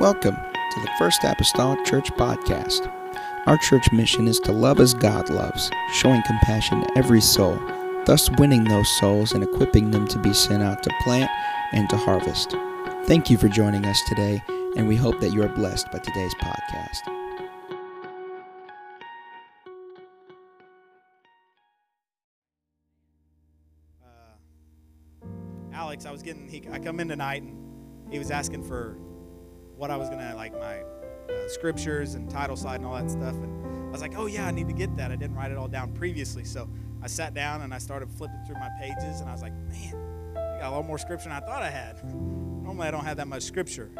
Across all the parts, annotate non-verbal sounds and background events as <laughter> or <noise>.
Welcome to the First Apostolic Church Podcast. Our church mission is to love as God loves, showing compassion to every soul, thus winning those souls and equipping them to be sent out to plant and to harvest. Thank you for joining us today, and we hope that you are blessed by today's podcast. uh, Alex, I was getting, he, I come in tonight and he was asking for what I was to, like my uh, scriptures and title slide and all that stuff. And I was like, oh, yeah, I need to get that. I didn't write it all down previously. So I sat down and I started flipping through my pages and I was like, man, I got a lot more scripture than I thought I had. <laughs> Normally I don't have that much scripture.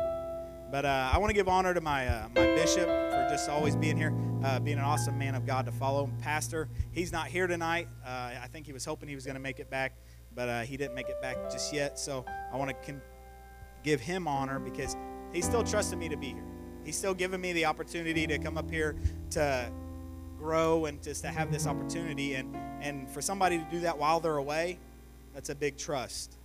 But uh, I want to give honor to my, uh, my bishop for just always being here, uh, being an awesome man of God to follow. Pastor, he's not here tonight. Uh, I think he was hoping he was going to make it back, but uh, he didn't make it back just yet. So I want to con- give him honor because he still trusting me to be here. He's still giving me the opportunity to come up here to grow and just to have this opportunity. And, and for somebody to do that while they're away, that's a big trust.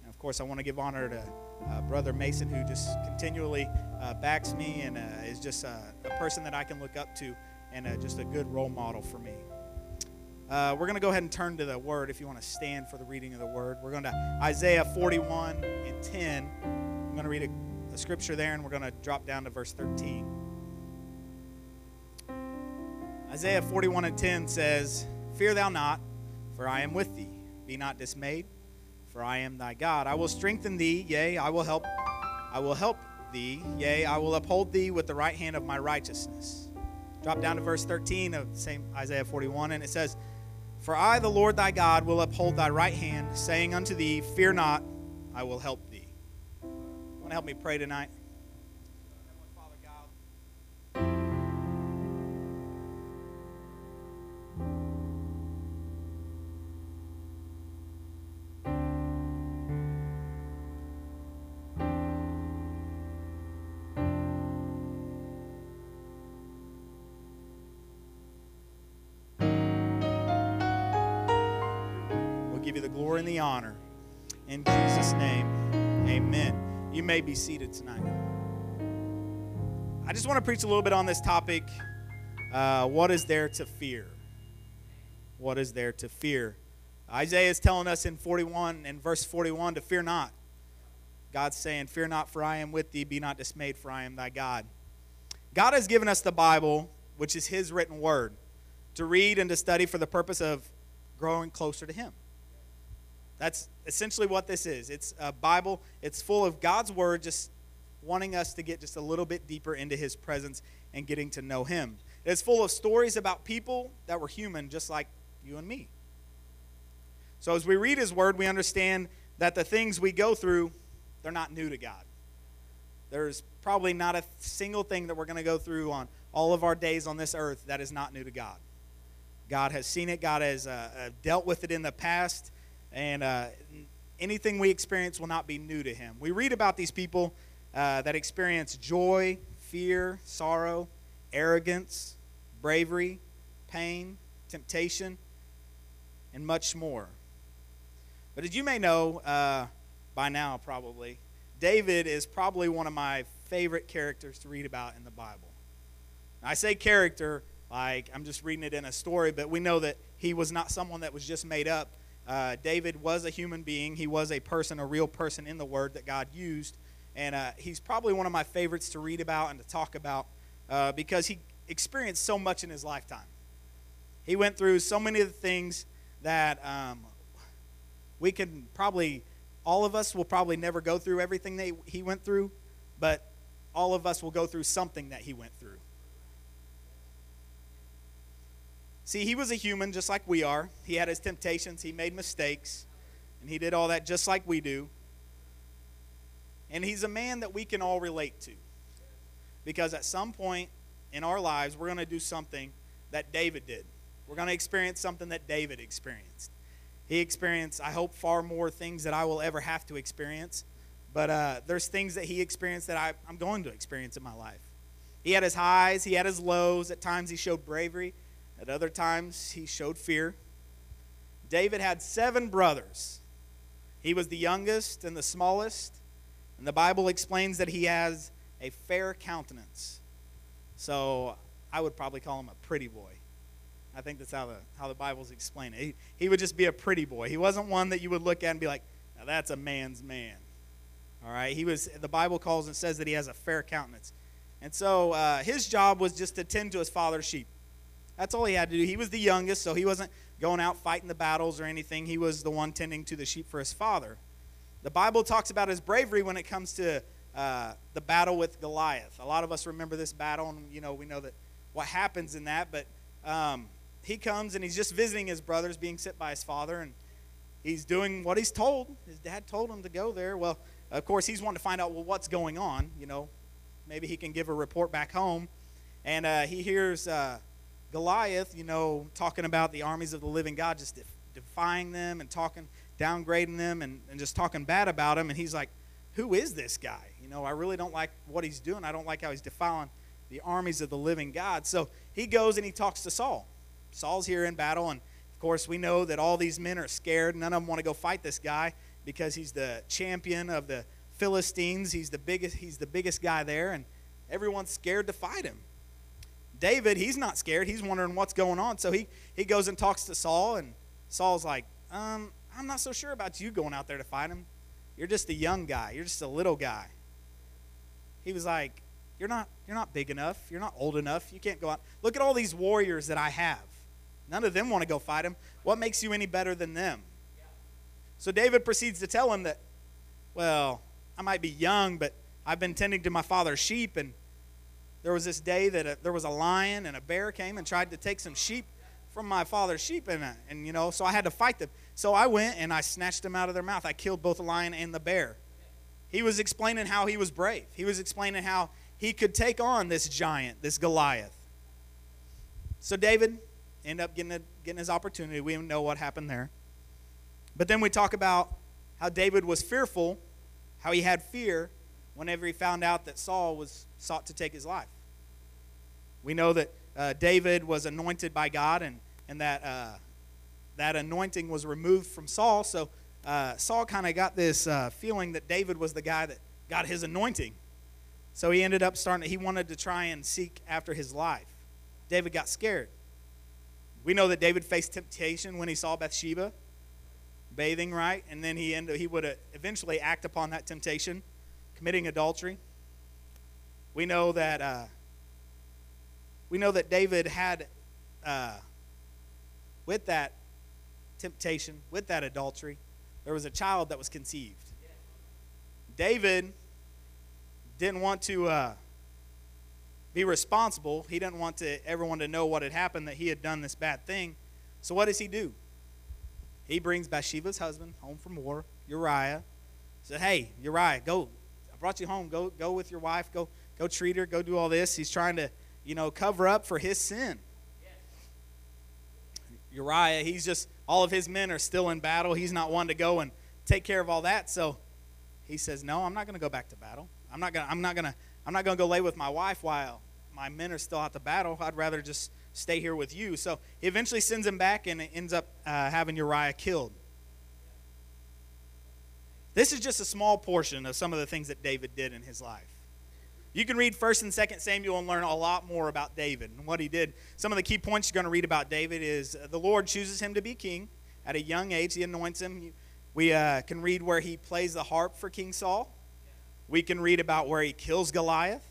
And of course, I want to give honor to uh, Brother Mason, who just continually uh, backs me and uh, is just a person that I can look up to and uh, just a good role model for me. Uh, we're going to go ahead and turn to the Word if you want to stand for the reading of the Word. We're going to Isaiah 41 and 10. I'm going to read a, a scripture there and we're going to drop down to verse 13. Isaiah 41 and 10 says, Fear thou not, for I am with thee. Be not dismayed for I am thy God. I will strengthen thee, yea, I will help I will help thee, yea, I will uphold thee with the right hand of my righteousness. Drop down to verse 13 of same Isaiah 41 and it says, "For I the Lord thy God will uphold thy right hand, saying unto thee, fear not, I will help thee." Help me pray tonight? We'll give you the glory and the honor. In Jesus' name, amen. You may be seated tonight. I just want to preach a little bit on this topic uh, what is there to fear? What is there to fear? Isaiah is telling us in 41 and verse 41 to fear not. God's saying, Fear not, for I am with thee. Be not dismayed, for I am thy God. God has given us the Bible, which is His written word, to read and to study for the purpose of growing closer to Him. That's essentially what this is. It's a Bible, it's full of God's Word, just wanting us to get just a little bit deeper into His presence and getting to know Him. It's full of stories about people that were human, just like you and me. So as we read His Word, we understand that the things we go through, they're not new to God. There's probably not a single thing that we're going to go through on all of our days on this earth that is not new to God. God has seen it, God has uh, uh dealt with it in the past and uh, anything we experience will not be new to him. We read about these people uh, that experience joy, fear, sorrow, arrogance, bravery, pain, temptation, and much more. But as you may know uh, by now, probably, David is probably one of my favorite characters to read about in the Bible. Now, I say character like I'm just reading it in a story, but we know that he was not someone that was just made up. Uh, David was a human being. He was a person, a real person in the Word that God used. And uh, he's probably one of my favorites to read about and to talk about uh, because he experienced so much in his lifetime. He went through so many of the things that um, we can probably, all of us will probably never go through everything that he went through, but all of us will go through something that he went through. See, he was a human just like we are. He had his temptations, he made mistakes, and he did all that just like we do. And he's a man that we can all relate to. Because at some point in our lives, we're going to do something that David did. We're going to experience something that David experienced. He experienced, I hope, far more things that I will ever have to experience. But uh, there's things that he experienced that I, I'm going to experience in my life. He had his highs, he had his lows. At times, he showed bravery. At other times, he showed fear. David had seven brothers. He was the youngest and the smallest. And the Bible explains that he has a fair countenance. So I would probably call him a pretty boy. I think that's how the how the Bible's explain it. He, he would just be a pretty boy. He wasn't one that you would look at and be like, now that's a man's man. All right. He was. The Bible calls and says that he has a fair countenance, and so uh, his job was just to tend to his father's sheep. That's all he had to do. He was the youngest, so he wasn't going out fighting the battles or anything. He was the one tending to the sheep for his father. The Bible talks about his bravery when it comes to uh, the battle with Goliath. A lot of us remember this battle, and you know we know that what happens in that. But um, he comes and he's just visiting his brothers, being sent by his father, and he's doing what he's told. His dad told him to go there. Well, of course, he's wanting to find out well what's going on. You know, maybe he can give a report back home, and uh, he hears uh, Goliath, you know, talking about the armies of the living God, just defying them and talking, downgrading them, and, and just talking bad about him. And he's like, "Who is this guy? You know, I really don't like what he's doing. I don't like how he's defiling." the armies of the living God. So he goes and he talks to Saul. Saul's here in battle, and of course, we know that all these men are scared. None of them want to go fight this guy because he's the champion of the Philistines. He's the biggest, he's the biggest guy there, and everyone's scared to fight him. David, he's not scared. He's wondering what's going on. So he, he goes and talks to Saul, and Saul's like, um, I'm not so sure about you going out there to fight him. You're just a young guy. You're just a little guy. He was like, you're not, you're not big enough. You're not old enough. You can't go out. Look at all these warriors that I have. None of them want to go fight him. What makes you any better than them? So David proceeds to tell him that, well, I might be young, but I've been tending to my father's sheep, and there was this day that a, there was a lion and a bear came and tried to take some sheep from my father's sheep, and, uh, and you know, so I had to fight them. So I went and I snatched them out of their mouth. I killed both the lion and the bear. He was explaining how he was brave. He was explaining how he could take on this giant, this Goliath. So David ended up getting, a, getting his opportunity. We know what happened there. But then we talk about how David was fearful, how he had fear whenever he found out that Saul was sought to take his life. We know that uh, David was anointed by God and, and that uh, that anointing was removed from Saul. So uh, Saul kind of got this uh, feeling that David was the guy that got his anointing. So he ended up starting, he wanted to try and seek after his life. David got scared. We know that David faced temptation when he saw Bathsheba bathing, right? And then he, ended, he would eventually act upon that temptation, committing adultery. We know that, uh, we know that David had, uh, with that temptation, with that adultery, there was a child that was conceived. David didn't want to uh, be responsible. He didn't want to everyone to know what had happened, that he had done this bad thing. So what does he do? He brings Bathsheba's husband home from war, Uriah. Said, "Hey, Uriah, go. Brought you home. Go, go with your wife. Go, go treat her. Go do all this." He's trying to, you know, cover up for his sin. Uriah, he's just all of his men are still in battle. He's not one to go and take care of all that. So he says, "No, I'm not going to go back to battle. I'm not gonna I'm not gonna I'm not gonna go lay with my wife while my men are still out the battle. I'd rather just stay here with you. So he eventually sends him back and ends up uh, having Uriah killed. This is just a small portion of some of the things that David did in his life. You can read 1st and 2nd Samuel and learn a lot more about David and what he did. Some of the key points you're going to read about David is uh, the Lord chooses him to be king at a young age. He anoints him. We uh, can read where he plays the harp for King Saul. We can read about where he kills Goliath.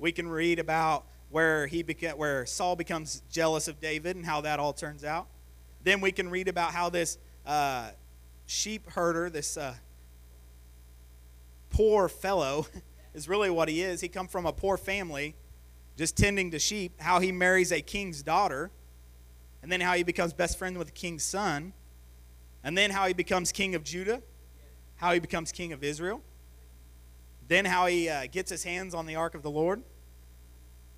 We can read about where he beca- where Saul becomes jealous of David and how that all turns out. Then we can read about how this uh, sheep herder, this uh, poor fellow, <laughs> is really what he is. He come from a poor family, just tending to sheep. How he marries a king's daughter, and then how he becomes best friend with the king's son, and then how he becomes king of Judah, how he becomes king of Israel. Then how he uh, gets his hands on the ark of the Lord,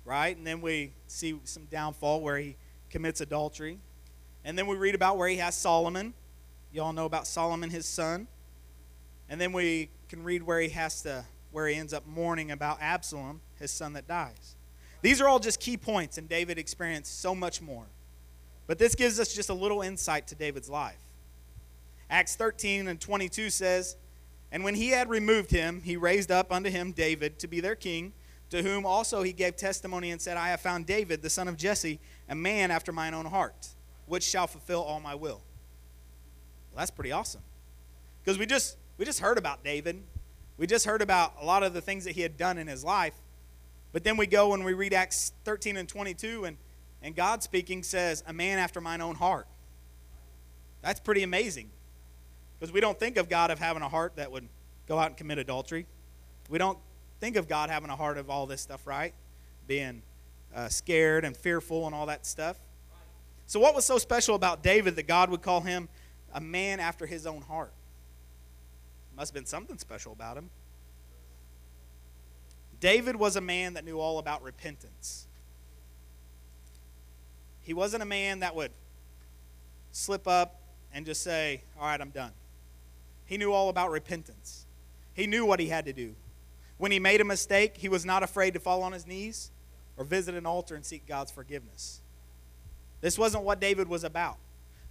right? And then we see some downfall where he commits adultery. And then we read about where he has Solomon. You all know about Solomon, his son. And then we can read where he has to, where he ends up mourning about Absalom, his son that dies. These are all just key points, and David experienced so much more. But this gives us just a little insight to David's life. Acts 13 and 22 says, And when he had removed him, he raised up unto him David to be their king, to whom also he gave testimony and said, I have found David, the son of Jesse, a man after mine own heart, which shall fulfill all my will. Well, that's pretty awesome. Because we just we just heard about David. We just heard about a lot of the things that he had done in his life. But then we go and we read Acts 13 and 22, and, and God speaking says, A man after mine own heart. That's pretty amazing. Because we don't think of God of having a heart that would go out and commit adultery. We don't think of God having a heart of all this stuff, right? Being uh, scared and fearful and all that stuff. So, what was so special about David that God would call him a man after his own heart? Must have been something special about him. David was a man that knew all about repentance. He wasn't a man that would slip up and just say, All right, I'm done. He knew all about repentance. He knew what he had to do. When he made a mistake, he was not afraid to fall on his knees or visit an altar and seek God's forgiveness. This wasn't what David was about.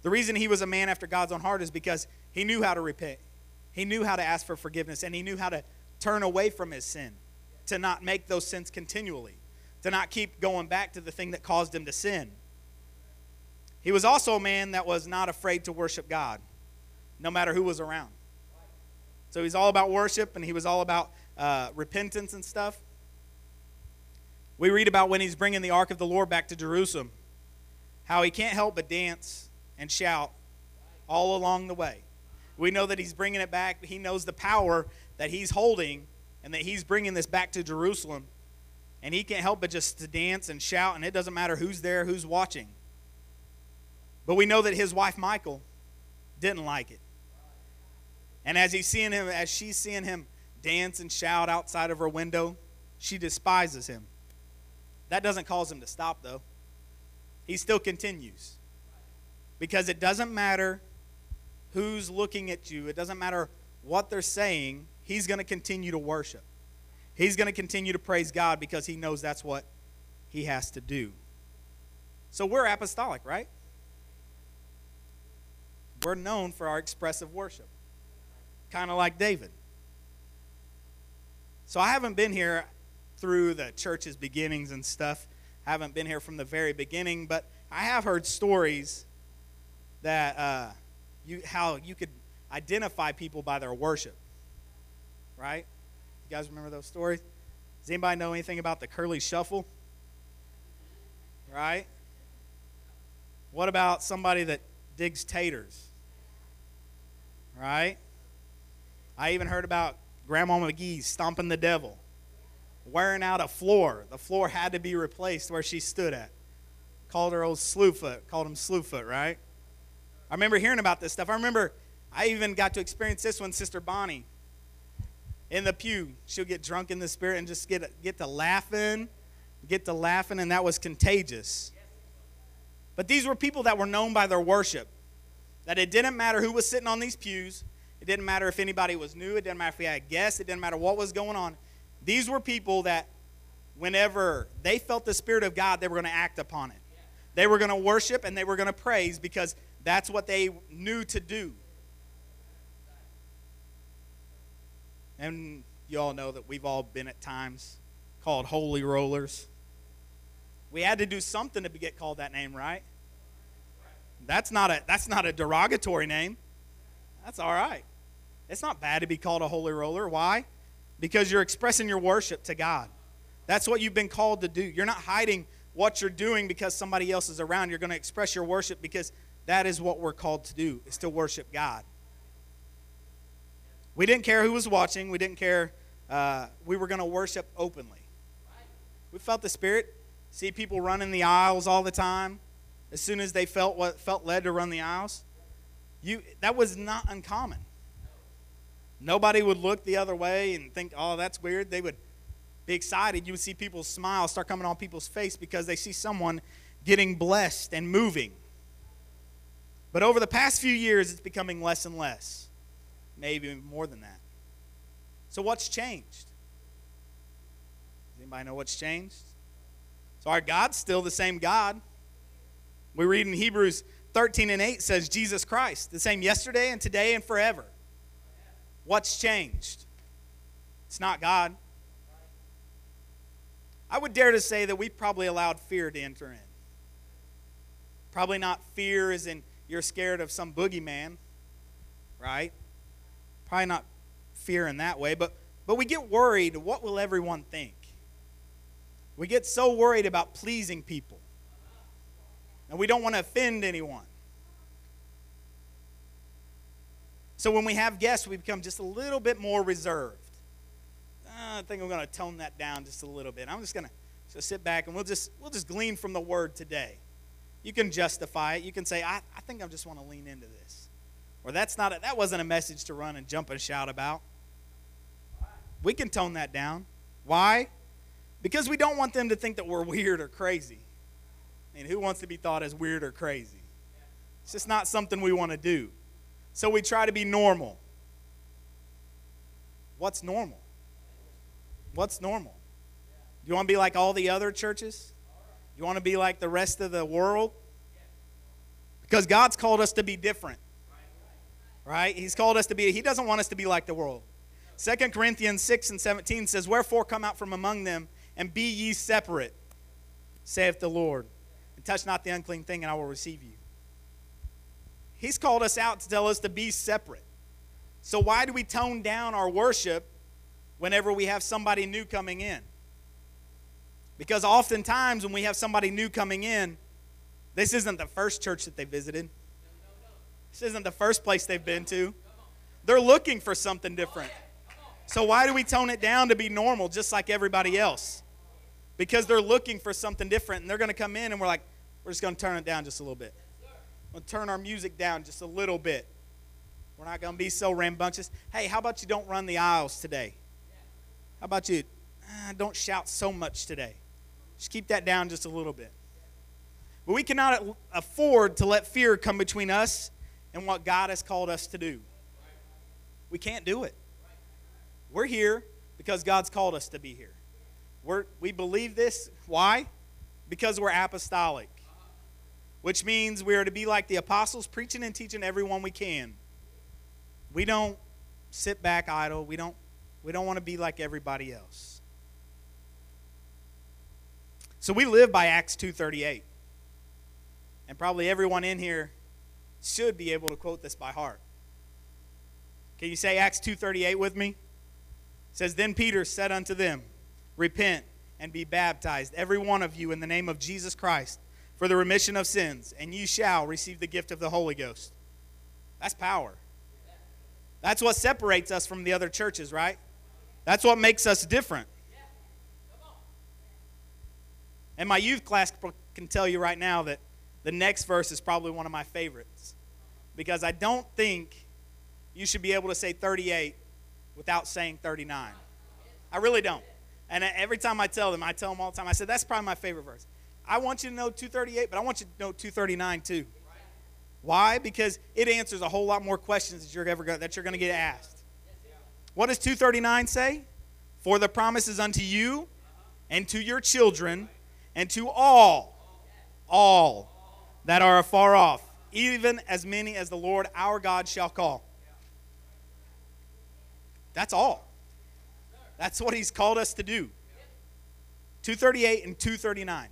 The reason he was a man after God's own heart is because he knew how to repent. He knew how to ask for forgiveness and he knew how to turn away from his sin, to not make those sins continually, to not keep going back to the thing that caused him to sin. He was also a man that was not afraid to worship God, no matter who was around. So he's all about worship and he was all about uh, repentance and stuff. We read about when he's bringing the ark of the Lord back to Jerusalem, how he can't help but dance and shout all along the way. We know that he's bringing it back. He knows the power that he's holding and that he's bringing this back to Jerusalem. And he can't help but just to dance and shout, and it doesn't matter who's there, who's watching. But we know that his wife, Michal, didn't like it. And as he's seeing him, as she's seeing him dance and shout outside of her window, she despises him. That doesn't cause him to stop, though. He still continues. Because it doesn't matter who's looking at you, it doesn't matter what they're saying, he's going to continue to worship. He's going to continue to praise God because he knows that's what he has to do. So we're apostolic, right? We're known for our expressive worship kind of like David. So I haven't been here through the church's beginnings and stuff. I haven't been here from the very beginning, but I have heard stories that uh, you how you could identify people by their worship. Right? You guys remember those stories? Does anybody know anything about the curly shuffle? Right? What about somebody that digs taters? Right? I even heard about Grandma McGee stomping the devil, wearing out a floor. The floor had to be replaced where she stood at. Called her old Slewfoot, called him Slewfoot, right? I remember hearing about this stuff. I remember I even got to experience this one, Sister Bonnie in the pew. She'll get drunk in the spirit and just get, get to laughing, get to laughing, and that was contagious. But these were people that were known by their worship. That it didn't matter who was sitting on these pews, it didn't matter if anybody was new. It didn't matter if we had guests. It didn't matter what was going on. These were people that, whenever they felt the Spirit of God, they were going to act upon it. They were going to worship and they were going to praise because that's what they knew to do. And you all know that we've all been at times called holy rollers. We had to do something to get called that name, right? That's not a that's not a derogatory name. That's all right. It's not bad to be called a holy roller. Why? Because you're expressing your worship to God. That's what you've been called to do. You're not hiding what you're doing because somebody else is around. You're going to express your worship because that is what we're called to do, is to worship God. We didn't care who was watching. We didn't care. Uh, we were going to worship openly. We felt the Spirit. See people running the aisles all the time. As soon as they felt what felt led to run the aisles, you that was not uncommon. Nobody would look the other way and think, oh, that's weird. They would be excited. You would see people's smiles start coming on people's face because they see someone getting blessed and moving. But over the past few years, it's becoming less and less, maybe more than that. So, what's changed? Does anybody know what's changed? So, our God's still the same God. We read in Hebrews 13 and 8 says Jesus Christ, the same yesterday and today and forever. What's changed? It's not God. I would dare to say that we probably allowed fear to enter in. Probably not fear as in you're scared of some boogeyman, right? Probably not fear in that way, but, but we get worried what will everyone think? We get so worried about pleasing people. And we don't want to offend anyone. So when we have guests, we become just a little bit more reserved. Uh, I think I'm going to tone that down just a little bit. I'm just going to sit back and we'll just we'll just glean from the word today. You can justify it. You can say, I, I think I just want to lean into this. Or that's not a, that wasn't a message to run and jump and shout about. We can tone that down. Why? Because we don't want them to think that we're <laughs> weird or crazy. I mean, who wants to be thought as weird or crazy? It's just not something we want to do. So we try to be normal. What's normal? What's normal? Do you want to be like all the other churches? You want to be like the rest of the world? Because God's called us to be different. Right? He's called us to be, He doesn't want us to be like the world. 2 Corinthians 6 and 17 says, Wherefore come out from among them and be ye separate, saith the Lord, and touch not the unclean thing, and I will receive you. He's called us out to tell us to be separate. So, why do we tone down our worship whenever we have somebody new coming in? Because oftentimes, when we have somebody new coming in, this isn't the first church that they visited, this isn't the first place they've been to. They're looking for something different. So, why do we tone it down to be normal just like everybody else? Because they're looking for something different and they're going to come in and we're like, we're just going to turn it down just a little bit. We'll turn our music down just a little bit. We're not going to be so rambunctious. Hey, how about you don't run the aisles today? How about you uh, don't shout so much today? Just keep that down just a little bit. But we cannot afford to let fear come between us and what God has called us to do. We can't do it. We're here because God's called us to be here. We're, we believe this. Why? Because we're apostolic, which means we are to be like the apostles, preaching and teaching everyone we can. We don't sit back idle. We don't, we don't want to be like everybody else. So we live by Acts 2:38. And probably everyone in here should be able to quote this by heart. Can you say Acts 2:38 with me? says, Then Peter said unto them, Repent and be baptized, every one of you, in the name of Jesus Christ, for the remission of sins, and ye shall receive the gift of the Holy Ghost. That's power. That's what separates us from the other churches, right? That's what makes us different. And my youth class can tell you right now that the next verse is probably one of my favorites because I don't think you should be able to say 38 without saying 39. I really don't. And every time I tell them, I tell them all the time, I said, that's probably my favorite verse. I want you to know 238, but I want you to know 239 too. Why? Because it answers a whole lot more questions that you're ever going that you're going to get asked. What does 239 say? For the promises unto you and to your children and to all, all that are afar off, even as many as the Lord our God shall call. That's all. That's what he's called us to do. 238 and 239.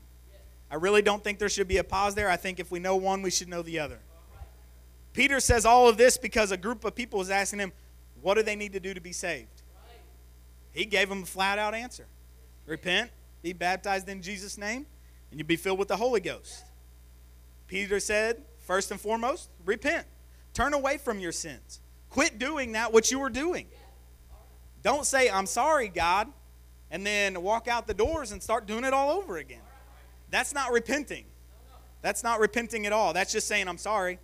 I really don't think there should be a pause there. I think if we know one, we should know the other. Peter says all of this because a group of people was asking him, What do they need to do to be saved? He gave them a flat out answer Repent, be baptized in Jesus' name, and you'll be filled with the Holy Ghost. Peter said, First and foremost, repent. Turn away from your sins. Quit doing that which you were doing. Don't say, I'm sorry, God, and then walk out the doors and start doing it all over again. That's not repenting. That's not repenting at all. That's just saying, I'm sorry.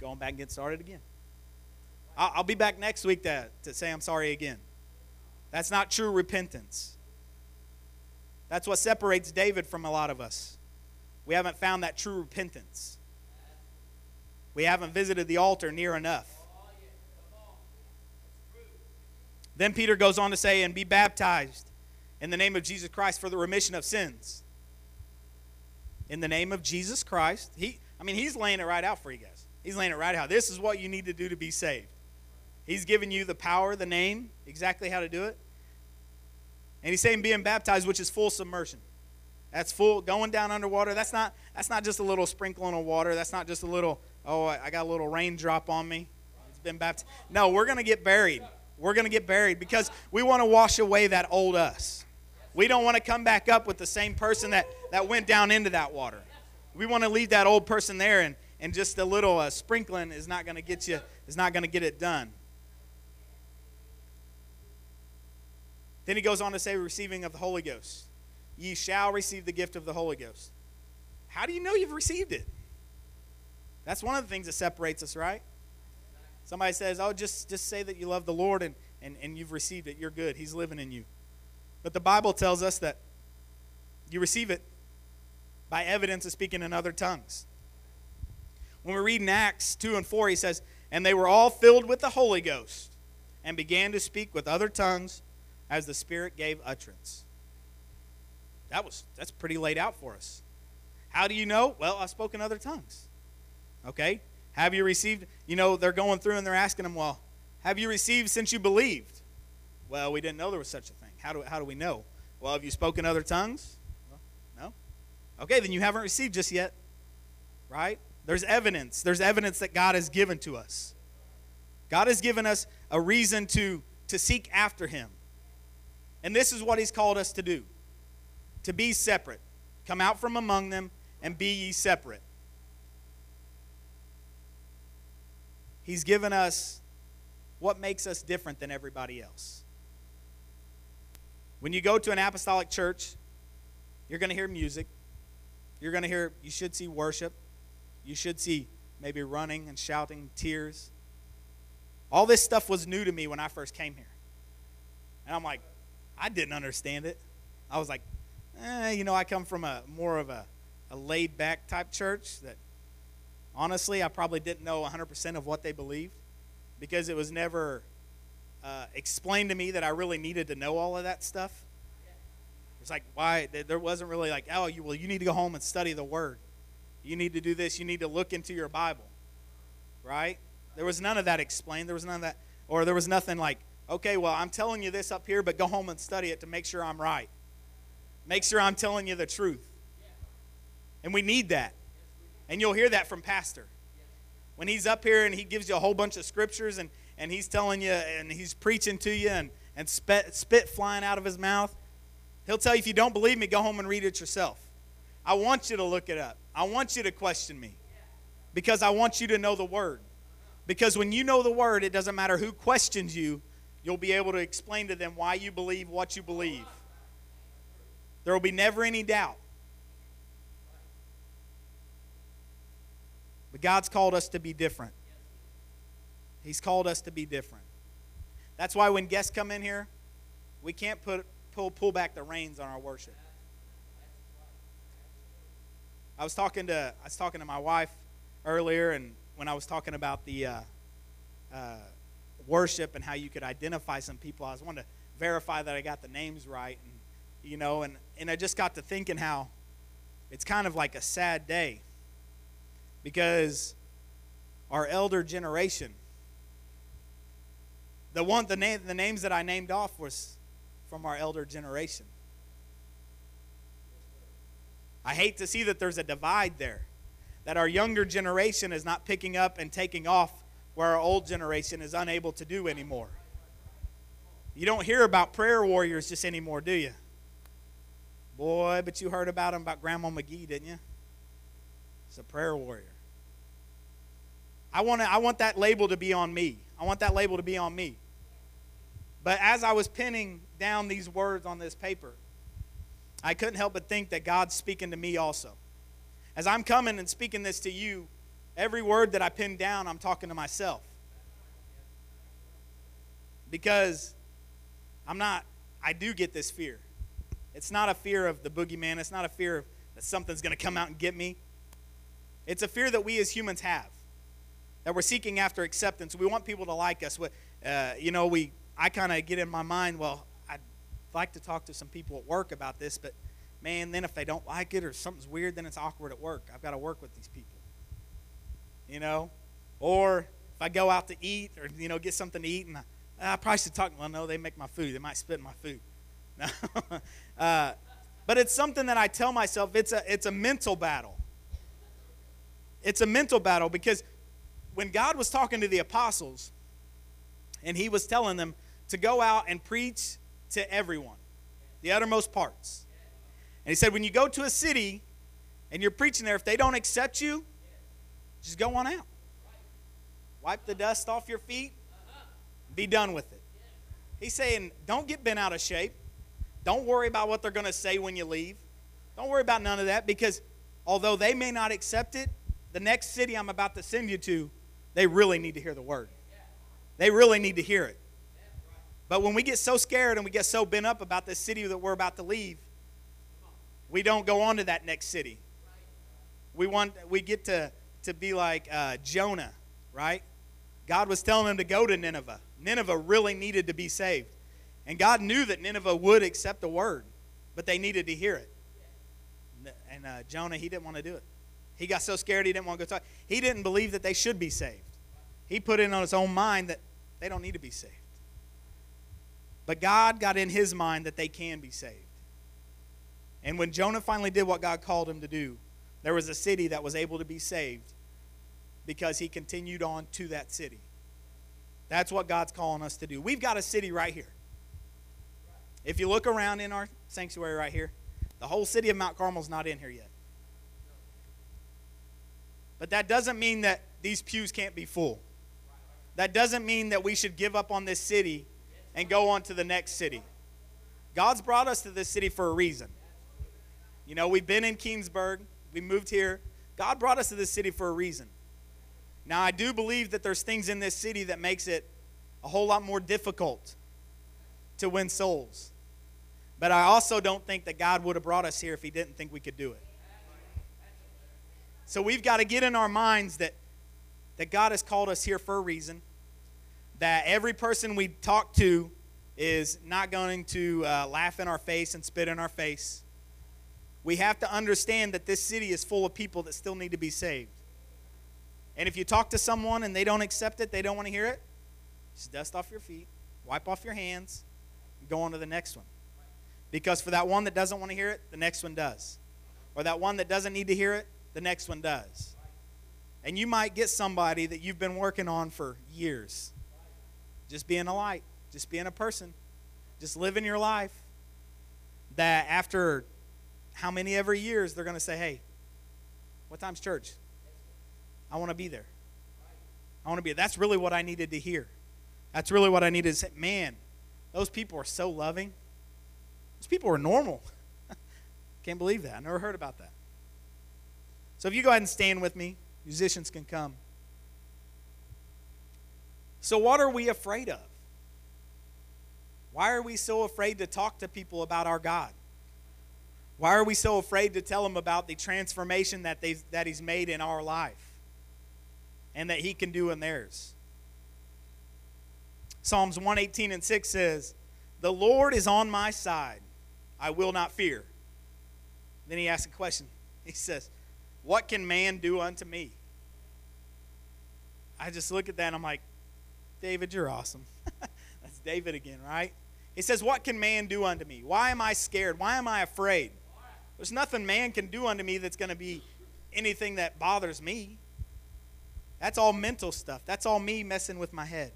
Going back and get started again. I'll be back next week to, to say I'm sorry again. That's not true repentance. That's what separates David from a lot of us. We haven't found that true repentance. We haven't visited the altar near enough. Then Peter goes on to say, and be baptized in the name of Jesus Christ for the remission of sins. In the name of Jesus Christ. He, I mean, he's laying it right out for you guys. He's laying it right out. This is what you need to do to be saved. He's given you the power, the name, exactly how to do it. And he's saying being baptized, which is full submersion. That's full going down underwater. That's not that's not just a little sprinkling of water. That's not just a little, oh, I got a little raindrop on me. It's been baptized. No, we're gonna get buried. We're gonna get buried because we want to wash away that old us. We don't want to come back up with the same person that, that went down into that water. We want to leave that old person there, and, and just a little uh, sprinkling is not to get you is not to get it done. Then he goes on to say, receiving of the Holy Ghost. Ye shall receive the gift of the Holy Ghost. How do you know you've received it? That's one of the things that separates us, right? Somebody says, Oh, just, just say that you love the Lord and, and, and you've received it. You're good. He's living in you. But the Bible tells us that you receive it by evidence of speaking in other tongues. When we read in Acts 2 and 4, he says, And they were all filled with the Holy Ghost and began to speak with other tongues as the Spirit gave utterance. That was that's pretty laid out for us. How do you know? Well, I spoke in other tongues. Okay? Have you received? You know, they're going through and they're asking them, well, have you received since you believed? Well, we didn't know there was such a thing. How do, how do we know? Well, have you spoken other tongues? Well, no. Okay, then you haven't received just yet. Right? There's evidence. There's evidence that God has given to us. God has given us a reason to, to seek after Him. And this is what He's called us to do to be separate. Come out from among them and be ye separate. He's given us what makes us different than everybody else. When you go to an apostolic church, you're going to hear music. You're going to hear, you should see worship. You should see maybe running and shouting, tears. All this stuff was new to me when I first came here. And I'm like, I didn't understand it. I was like, eh, you know, I come from a more of a, a laid back type church that honestly I probably didn't know 100% of what they believed because it was never uh, explained to me that I really needed to know all of that stuff. It's like why there wasn't really like oh you well you need to go home and study the Word. You need to do this. You need to look into your Bible, right? There was none of that explained. There was none of that, or there was nothing like okay well I'm telling you this up here, but go home and study it to make sure I'm right. Make sure I'm telling you the truth. And we need that. And you'll hear that from Pastor. When he's up here and he gives you a whole bunch of scriptures and and he's telling you and he's preaching to you and, and spit, spit flying out of his mouth, he'll tell you if you don't believe me, go home and read it yourself. I want you to look it up. I want you to question me because I want you to know the word. Because when you know the word, it doesn't matter who questions you, you'll be able to explain to them why you believe what you believe. There will be never any doubt. But God's called us to be different. He's called us to be different. That's why when guests come in here, we can't put, pull, pull back the reins on our worship. I was talking to I was talking to my wife earlier, and when I was talking about the uh, uh, worship and how you could identify some people, I was wanting to verify that I got the names right, and you know, and and I just got to thinking how it's kind of like a sad day because our elder generation the one the name the names that I named off was from our elder generation. I hate to see that there's a divide there. That our younger generation is not picking up and taking off where our old generation is unable to do anymore. You don't hear about prayer warriors just anymore, do you? Boy, but you heard about them about Grandma McGee, didn't you? It's a prayer warrior. I want, I want that label to be on me. I want that label to be on me. But as I was penning down these words on this paper, I couldn't help but think that God's speaking to me also. As I'm coming and speaking this to you, every word that I pin down, I'm talking to myself. Because I'm not, I do get this fear. It's not a fear of the boogeyman, it's not a fear of that something's going to come out and get me. It's a fear that we as humans have, that we're seeking after acceptance. We want people to like us. Uh, you know, we I kind of get in my mind, well, I'd like to talk to some people at work about this, but man, then if they don't like it or something's weird, then it's awkward at work. I've got to work with these people. You know? Or if I go out to eat or you know get something to eat, and I, I probably should talk. Well, no, they make my food. They might spit my food. <laughs> No. uh, but it's something that I tell myself. It's a it's a mental battle. It's a mental battle because when God was talking to the apostles, and He was telling them to go out and preach to everyone, the uttermost parts. And He said, when you go to a city and you're preaching there, if they don't accept you, just go on out. Wipe the dust off your feet, be done with it. He's saying, don't get bent out of shape. Don't worry about what they're going to say when you leave. Don't worry about none of that because although they may not accept it, the next city I'm about to send you to, they really need to hear the word. They really need to hear it. But when we get so scared and we get so bent up about this city that we're about to leave, we don't go on to that next city. We want we get to to be like uh, Jonah, right? God was telling him to go to Nineveh. Nineveh really needed to be saved. And God knew that Nineveh would accept the word, but they needed to hear it. And uh, Jonah, he didn't want to do it. He got so scared he didn't want to go talk. He didn't believe that they should be saved. He put it on his own mind that they don't need to be saved. But God got in his mind that they can be saved. And when Jonah finally did what God called him to do, there was a city that was able to be saved because he continued on to that city. That's what God's calling us to do. We've got a city right here. If you look around in our sanctuary right here, the whole city of Mount Carmel is not in here yet. But that doesn't mean that these pews can't be full. That doesn't mean that we should give up on this city and go on to the next city. God's brought us to this city for a reason. You know, we've been in Keensburg, we moved here. God brought us to this city for a reason. Now, I do believe that there's things in this city that makes it a whole lot more difficult to win souls. But I also don't think that God would have brought us here if he didn't think we could do it. So we've got to get in our minds that that God has called us here for a reason, that every person we talk to is not going to uh, laugh in our face and spit in our face. We have to understand that this city is full of people that still need to be saved. And if you talk to someone and they don't accept it, they don't want to hear it, just dust off your feet, wipe off your hands, and go on to the next one. Because for that one that doesn't want to hear it, the next one does. Or that one that doesn't need to hear it, the next one does. And you might get somebody that you've been working on for years. Just being a light, just being a person, just living your life. That after how many ever years, they're going to say, hey, what time's church? I want to be there. I want to be. There. That's really what I needed to hear. That's really what I needed to say. Man, those people are so loving. Those people are normal. <laughs> Can't believe that. I never heard about that. So if you go ahead and stand with me, musicians can come. So, what are we afraid of? Why are we so afraid to talk to people about our God? Why are we so afraid to tell them about the transformation that, that He's made in our life? and that he can do in theirs. Psalms 118 and 6 says, The Lord is on my side. I will not fear. Then he asks a question. <laughs> He says, What can man do unto me? I just look at that and I'm like, David, you're awesome. <laughs> That's David again, right? He says, What can man do unto me? Why am I scared? Why am I afraid? There's nothing man can do unto me that's going to be anything that bothers me. That's all mental stuff. That's all me messing with my head.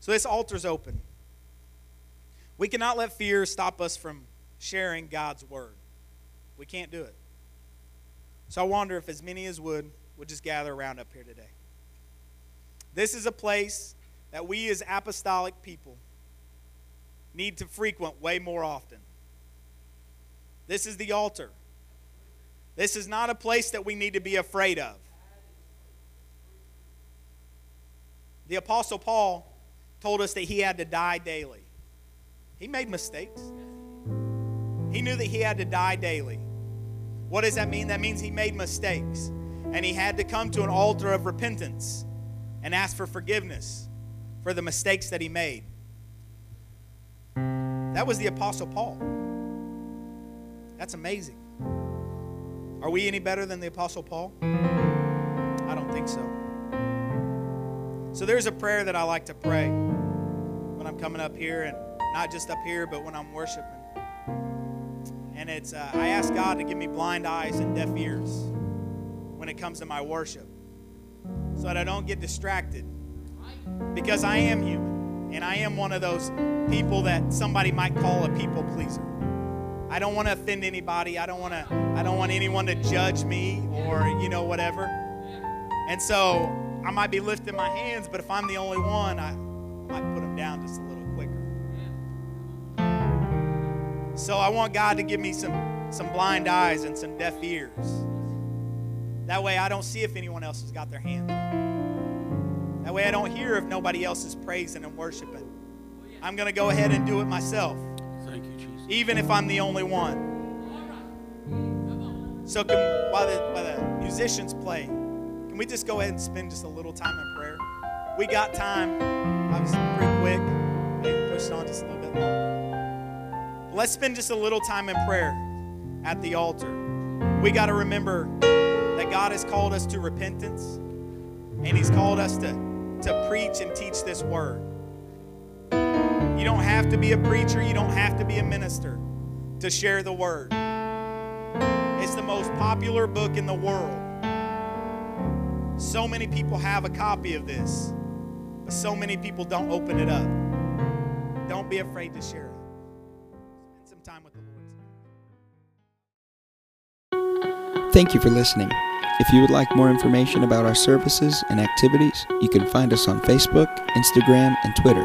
So this altar's open. We cannot let fear stop us from sharing God's word. We can't do it. So I wonder if as many as would would just gather around up here today. This is a place that we as apostolic people need to frequent way more often. This is the altar. This is not a place that we need to be afraid of. The Apostle Paul told us that he had to die daily. He made mistakes. He knew that he had to die daily. What does that mean? That means he made mistakes. And he had to come to an altar of repentance and ask for forgiveness for the mistakes that he made. That was the Apostle Paul. That's amazing. Are we any better than the Apostle Paul? I don't think so. So there's a prayer that I like to pray when I'm coming up here, and not just up here, but when I'm worshiping. And it's uh, I ask God to give me blind eyes and deaf ears when it comes to my worship, so that I don't get distracted, because I am human, and I am one of those people that somebody might call a people pleaser. I don't want to offend anybody. I don't want to I don't want anyone to judge me or you know whatever. And so I might be lifting my hands, but if I'm the only one, I, I might put them down just a little quicker. So I want God to give me some some blind eyes and some deaf ears. That way I don't see if anyone else has got their hands. That way I don't hear if nobody else is praising and worshiping. I'm going to go ahead and do it myself. Even if I'm the only one. So can, while, the, while the musicians play, can we just go ahead and spend just a little time in prayer? We got time. I was pretty quick and pushed on just a little bit longer. Let's spend just a little time in prayer at the altar. We got to remember that God has called us to repentance and He's called us to, to preach and teach this word. You don't have to be a preacher, you don't have to be a minister to share the word. It's the most popular book in the world. So many people have a copy of this, but so many people don't open it up. Don't be afraid to share it. Spend some time with the Lord. Thank you for listening. If you would like more information about our services and activities, you can find us on Facebook, Instagram, and Twitter